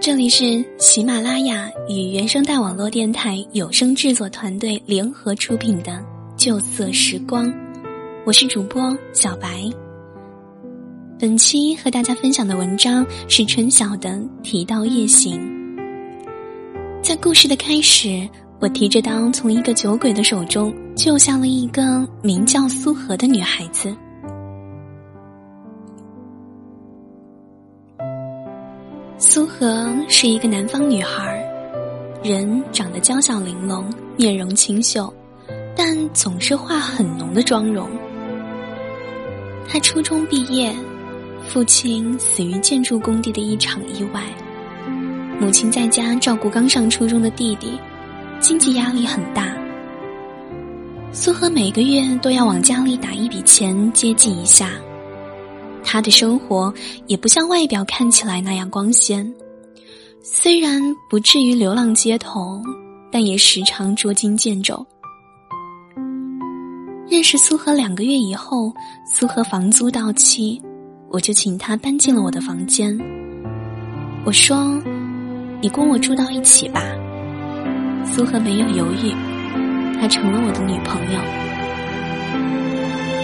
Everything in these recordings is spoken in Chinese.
这里是喜马拉雅与原声带网络电台有声制作团队联合出品的《旧色时光》，我是主播小白。本期和大家分享的文章是春晓的《提刀夜行》。在故事的开始，我提着刀从一个酒鬼的手中救下了一个名叫苏荷的女孩子。苏荷是一个南方女孩，人长得娇小玲珑，面容清秀，但总是化很浓的妆容。她初中毕业，父亲死于建筑工地的一场意外，母亲在家照顾刚上初中的弟弟，经济压力很大。苏荷每个月都要往家里打一笔钱接济一下。他的生活也不像外表看起来那样光鲜，虽然不至于流浪街头，但也时常捉襟见肘。认识苏荷两个月以后，苏荷房租到期，我就请他搬进了我的房间。我说：“你跟我住到一起吧。”苏荷没有犹豫，她成了我的女朋友。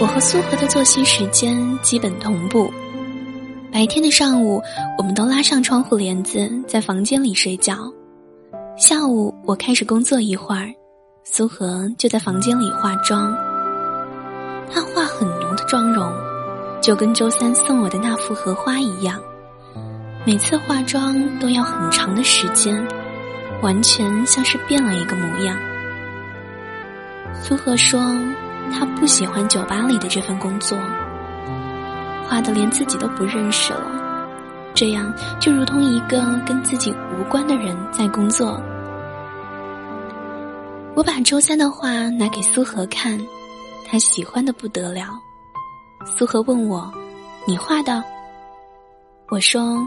我和苏荷的作息时间基本同步，白天的上午，我们都拉上窗户帘子在房间里睡觉。下午我开始工作一会儿，苏荷就在房间里化妆。她化很浓的妆容，就跟周三送我的那幅荷花一样，每次化妆都要很长的时间，完全像是变了一个模样。苏荷说。他不喜欢酒吧里的这份工作，画的连自己都不认识了，这样就如同一个跟自己无关的人在工作。我把周三的画拿给苏荷看，他喜欢的不得了。苏荷问我：“你画的？”我说：“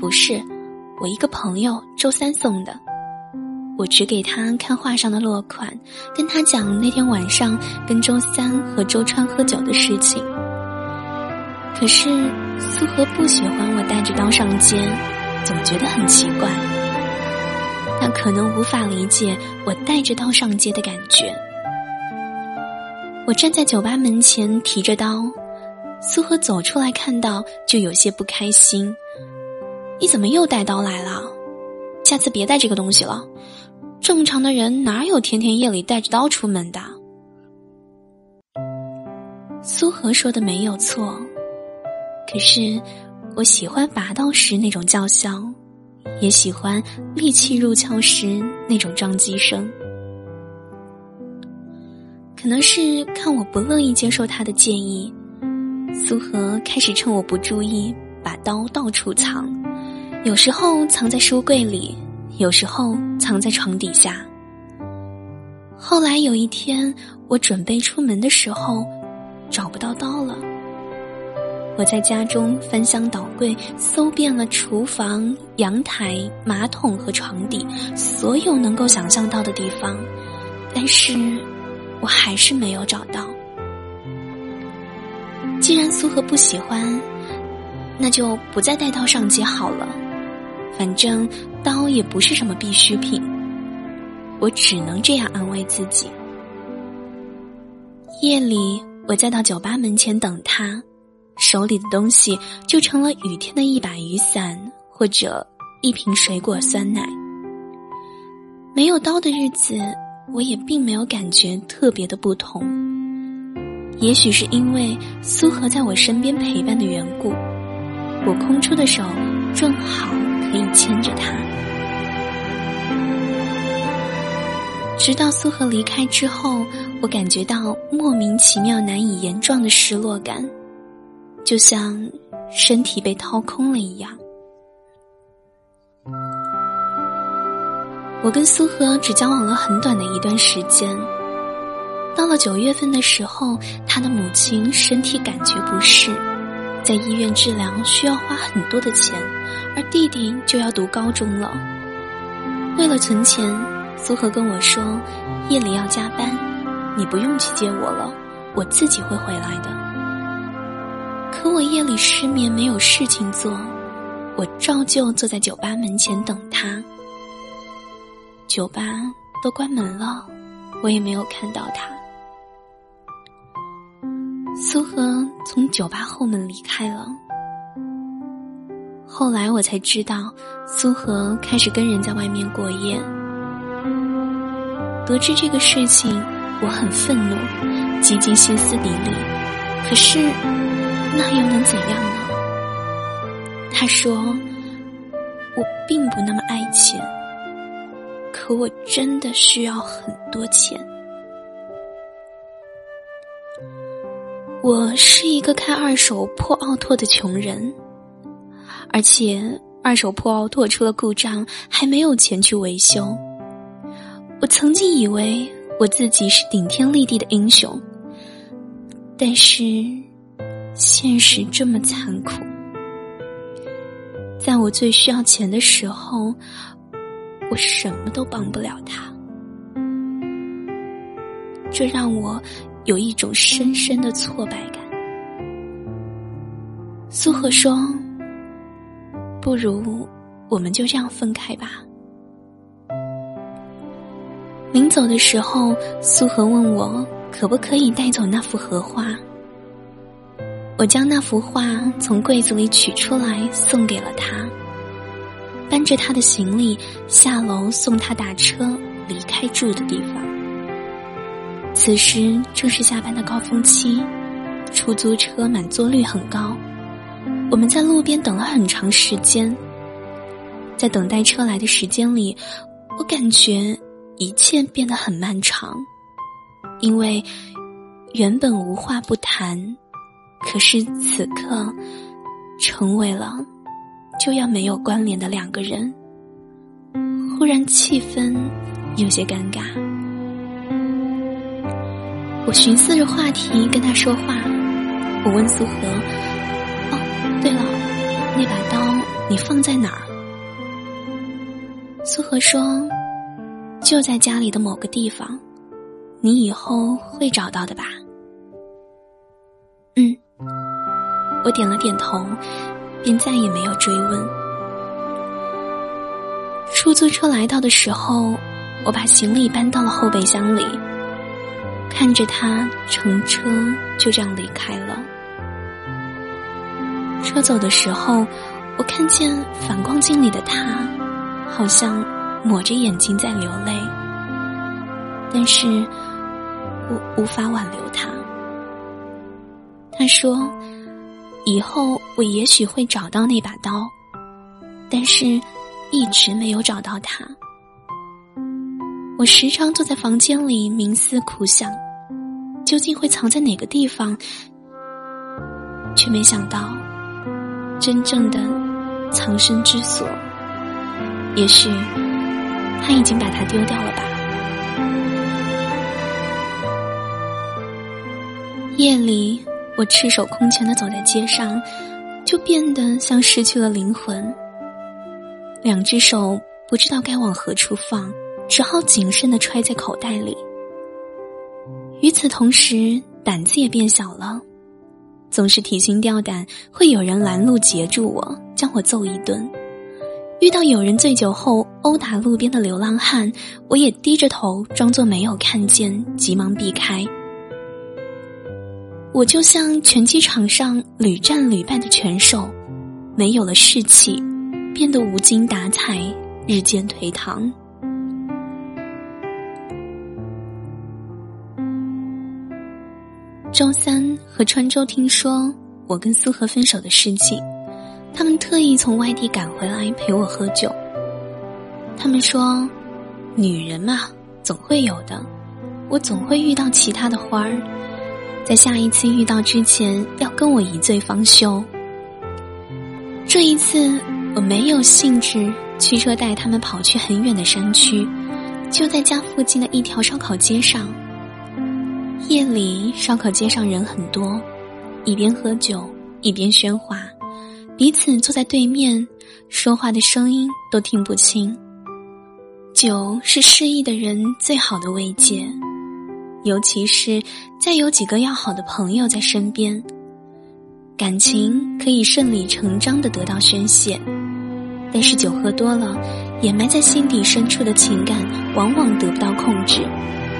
不是，我一个朋友周三送的。”我只给他看画上的落款，跟他讲那天晚上跟周三和周川喝酒的事情。可是苏荷不喜欢我带着刀上街，总觉得很奇怪。他可能无法理解我带着刀上街的感觉。我站在酒吧门前提着刀，苏荷走出来看到就有些不开心。你怎么又带刀来了？下次别带这个东西了。正常的人哪有天天夜里带着刀出门的？苏荷说的没有错，可是我喜欢拔刀时那种叫嚣，也喜欢利器入鞘时那种撞击声。可能是看我不乐意接受他的建议，苏荷开始趁我不注意把刀到处藏，有时候藏在书柜里。有时候藏在床底下。后来有一天，我准备出门的时候，找不到刀了。我在家中翻箱倒柜，搜遍了厨房、阳台、马桶和床底所有能够想象到的地方，但是我还是没有找到。既然苏荷不喜欢，那就不再带刀上街好了。反正刀也不是什么必需品，我只能这样安慰自己。夜里，我再到酒吧门前等他，手里的东西就成了雨天的一把雨伞或者一瓶水果酸奶。没有刀的日子，我也并没有感觉特别的不同。也许是因为苏荷在我身边陪伴的缘故，我空出的手正好。可以牵着他，直到苏荷离开之后，我感觉到莫名其妙、难以言状的失落感，就像身体被掏空了一样。我跟苏荷只交往了很短的一段时间，到了九月份的时候，他的母亲身体感觉不适。在医院治疗需要花很多的钱，而弟弟就要读高中了。为了存钱，苏荷跟我说，夜里要加班，你不用去接我了，我自己会回来的。可我夜里失眠，没有事情做，我照旧坐在酒吧门前等他。酒吧都关门了，我也没有看到他。苏荷从酒吧后门离开了。后来我才知道，苏荷开始跟人在外面过夜。得知这个事情，我很愤怒，几近歇斯底里。可是，那又能怎样呢？他说：“我并不那么爱钱，可我真的需要很多钱。我是一个开二手破奥拓的穷人，而且二手破奥拓出了故障，还没有钱去维修。”我曾经以为我自己是顶天立地的英雄，但是现实这么残酷，在我最需要钱的时候，我什么都帮不了他，这让我有一种深深的挫败感。苏荷说：“不如我们就这样分开吧。”临走的时候，苏荷问我可不可以带走那幅荷花。我将那幅画从柜子里取出来，送给了他。搬着他的行李下楼送他打车离开住的地方。此时正是下班的高峰期，出租车满座率很高。我们在路边等了很长时间，在等待车来的时间里，我感觉。一切变得很漫长，因为原本无话不谈，可是此刻成为了就要没有关联的两个人。忽然气氛有些尴尬，我寻思着话题跟他说话。我问苏荷：“哦，对了，那把刀你放在哪儿？”苏荷说。就在家里的某个地方，你以后会找到的吧？嗯，我点了点头，便再也没有追问。出租车来到的时候，我把行李搬到了后备箱里，看着他乘车就这样离开了。车走的时候，我看见反光镜里的他，好像……抹着眼睛在流泪，但是我无法挽留他。他说：“以后我也许会找到那把刀，但是一直没有找到它。”我时常坐在房间里冥思苦想，究竟会藏在哪个地方？却没想到，真正的藏身之所，也许……他已经把它丢掉了吧？夜里，我赤手空拳的走在街上，就变得像失去了灵魂。两只手不知道该往何处放，只好谨慎的揣在口袋里。与此同时，胆子也变小了，总是提心吊胆，会有人拦路截住我，将我揍一顿。遇到有人醉酒后殴打路边的流浪汉，我也低着头装作没有看见，急忙避开。我就像拳击场上屡战屡败的拳手，没有了士气，变得无精打采，日渐颓唐。周三和川州听说我跟苏荷分手的事情。他们特意从外地赶回来陪我喝酒。他们说：“女人嘛，总会有的，我总会遇到其他的花儿，在下一次遇到之前，要跟我一醉方休。”这一次我没有兴致驱车带他们跑去很远的山区，就在家附近的一条烧烤街上。夜里烧烤街上人很多，一边喝酒一边喧哗。彼此坐在对面，说话的声音都听不清。酒是失意的人最好的慰藉，尤其是在有几个要好的朋友在身边，感情可以顺理成章的得到宣泄。但是酒喝多了，掩埋在心底深处的情感往往得不到控制，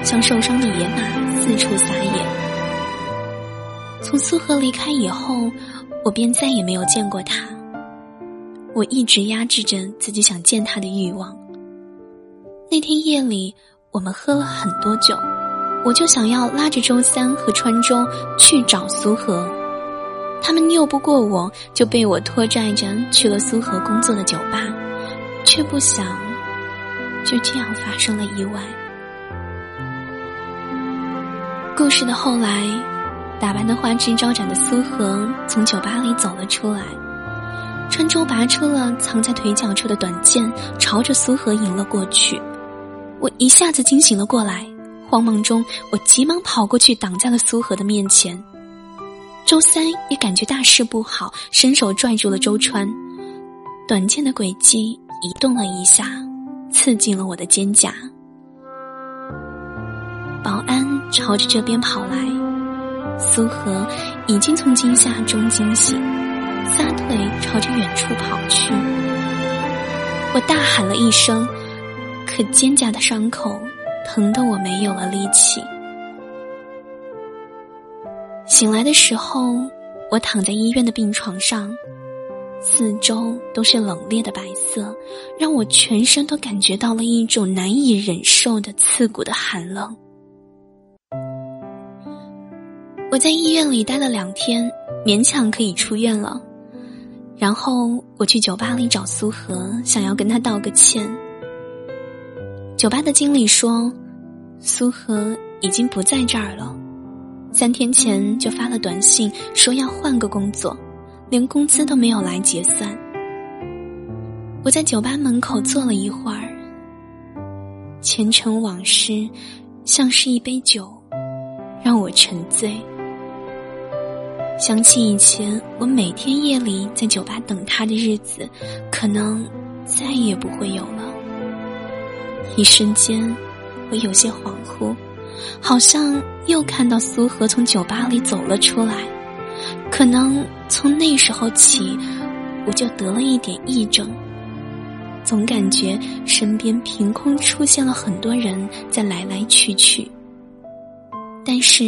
像受伤的野马四处撒野。从苏荷离开以后，我便再也没有见过他。我一直压制着自己想见他的欲望。那天夜里，我们喝了很多酒，我就想要拉着周三和川中去找苏荷。他们拗不过我，就被我拖拽着去了苏荷工作的酒吧，却不想就这样发生了意外。故事的后来，打扮的花枝招展的苏荷从酒吧里走了出来，川中拔出了藏在腿脚处的短剑，朝着苏荷迎了过去。我一下子惊醒了过来，慌忙中，我急忙跑过去挡在了苏荷的面前。周三也感觉大事不好，伸手拽住了周川，短剑的轨迹移动了一下，刺进了我的肩胛。保安朝着这边跑来，苏荷已经从惊吓中惊醒，撒腿朝着远处跑去。我大喊了一声，可肩胛的伤口疼得我没有了力气。醒来的时候，我躺在医院的病床上，四周都是冷冽的白色，让我全身都感觉到了一种难以忍受的刺骨的寒冷。我在医院里待了两天，勉强可以出院了。然后我去酒吧里找苏荷，想要跟他道个歉。酒吧的经理说，苏荷已经不在这儿了。三天前就发了短信说要换个工作，连工资都没有来结算。我在酒吧门口坐了一会儿，前尘往事像是一杯酒，让我沉醉。想起以前我每天夜里在酒吧等他的日子，可能再也不会有了。一瞬间，我有些恍惚。好像又看到苏荷从酒吧里走了出来，可能从那时候起，我就得了一点癔症，总感觉身边凭空出现了很多人在来来去去，但是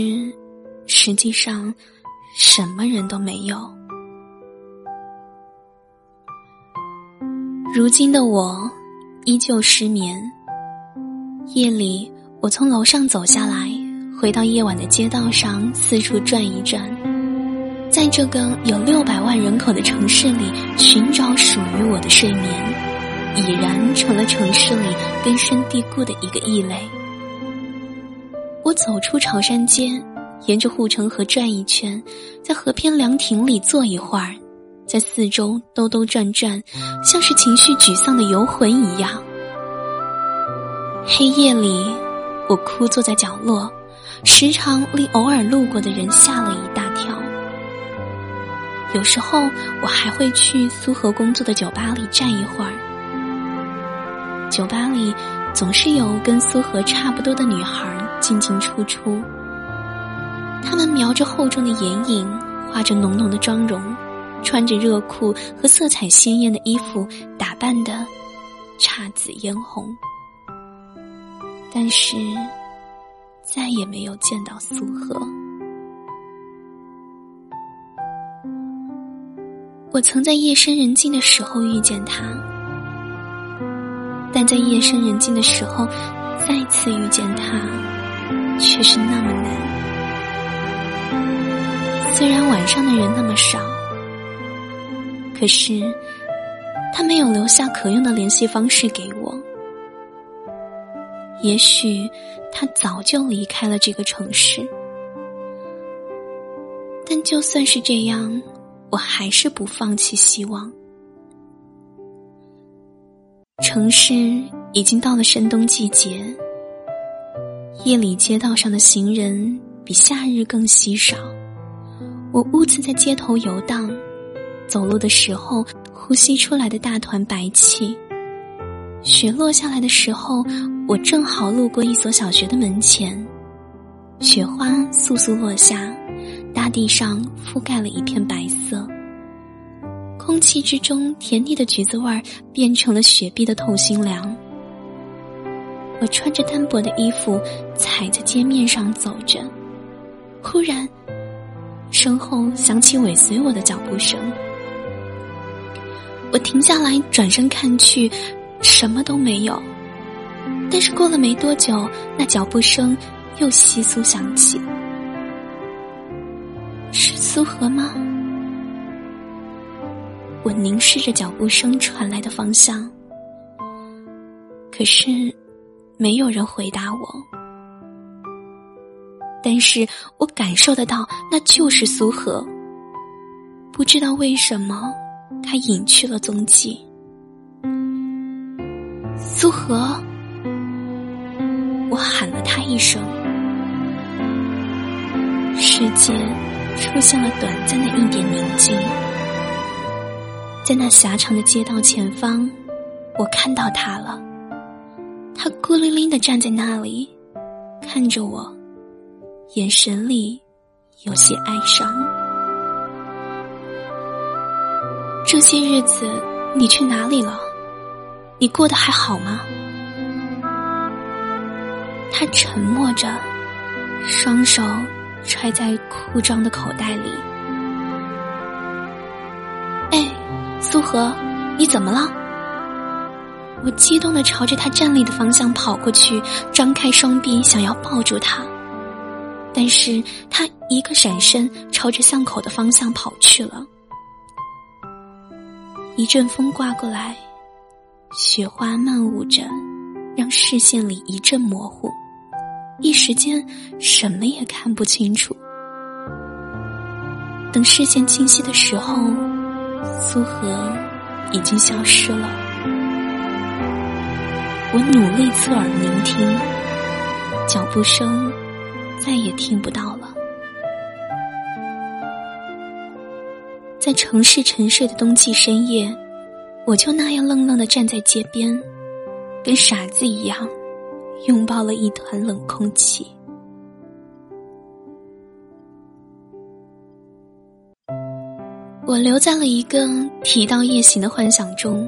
实际上什么人都没有。如今的我依旧失眠，夜里。我从楼上走下来，回到夜晚的街道上，四处转一转，在这个有六百万人口的城市里寻找属于我的睡眠，已然成了城市里根深蒂固的一个异类。我走出潮山街，沿着护城河转一圈，在河边凉亭里坐一会儿，在四周兜兜转转，像是情绪沮丧的游魂一样。黑夜里。我枯坐在角落，时常令偶尔路过的人吓了一大跳。有时候，我还会去苏荷工作的酒吧里站一会儿。酒吧里总是有跟苏荷差不多的女孩进进出出，她们描着厚重的眼影，画着浓浓的妆容，穿着热裤和色彩鲜艳的衣服，打扮的姹紫嫣红。但是，再也没有见到苏荷。我曾在夜深人静的时候遇见他，但在夜深人静的时候再次遇见他，却是那么难。虽然晚上的人那么少，可是他没有留下可用的联系方式给我。也许他早就离开了这个城市，但就算是这样，我还是不放弃希望。城市已经到了深冬季节，夜里街道上的行人比夏日更稀少。我兀自在街头游荡，走路的时候呼吸出来的大团白气。雪落下来的时候，我正好路过一所小学的门前，雪花簌簌落下，大地上覆盖了一片白色，空气之中甜腻的橘子味儿变成了雪碧的透心凉。我穿着单薄的衣服，踩在街面上走着，忽然，身后响起尾随我的脚步声。我停下来，转身看去，什么都没有。但是过了没多久，那脚步声又窸窣响起，是苏荷吗？我凝视着脚步声传来的方向，可是没有人回答我。但是我感受得到，那就是苏荷。不知道为什么，他隐去了踪迹。苏荷。我喊了他一声，世界出现了短暂的一点宁静。在那狭长的街道前方，我看到他了。他孤零零的站在那里，看着我，眼神里有些哀伤。这些日子你去哪里了？你过得还好吗？他沉默着，双手揣在裤装的口袋里。哎，苏荷，你怎么了？我激动的朝着他站立的方向跑过去，张开双臂想要抱住他，但是他一个闪身，朝着巷口的方向跑去了。一阵风刮过来，雪花漫舞着，让视线里一阵模糊。一时间，什么也看不清楚。等视线清晰的时候，苏荷已经消失了。我努力侧耳聆听，脚步声再也听不到了。在城市沉睡的冬季深夜，我就那样愣愣的站在街边，跟傻子一样。拥抱了一团冷空气。我留在了一个提到夜行的幻想中，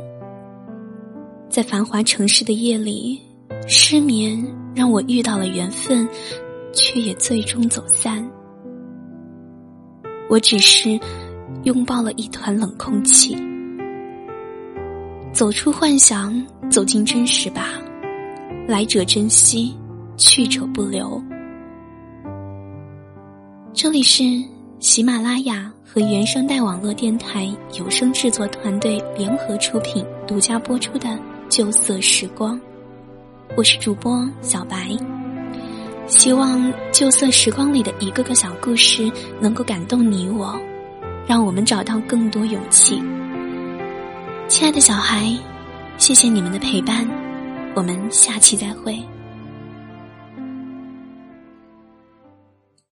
在繁华城市的夜里，失眠让我遇到了缘分，却也最终走散。我只是拥抱了一团冷空气，走出幻想，走进真实吧。来者珍惜，去者不留。这里是喜马拉雅和原声带网络电台有声制作团队联合出品、独家播出的《旧色时光》，我是主播小白。希望《旧色时光》里的一个个小故事能够感动你我，让我们找到更多勇气。亲爱的小孩，谢谢你们的陪伴。我们下期再会。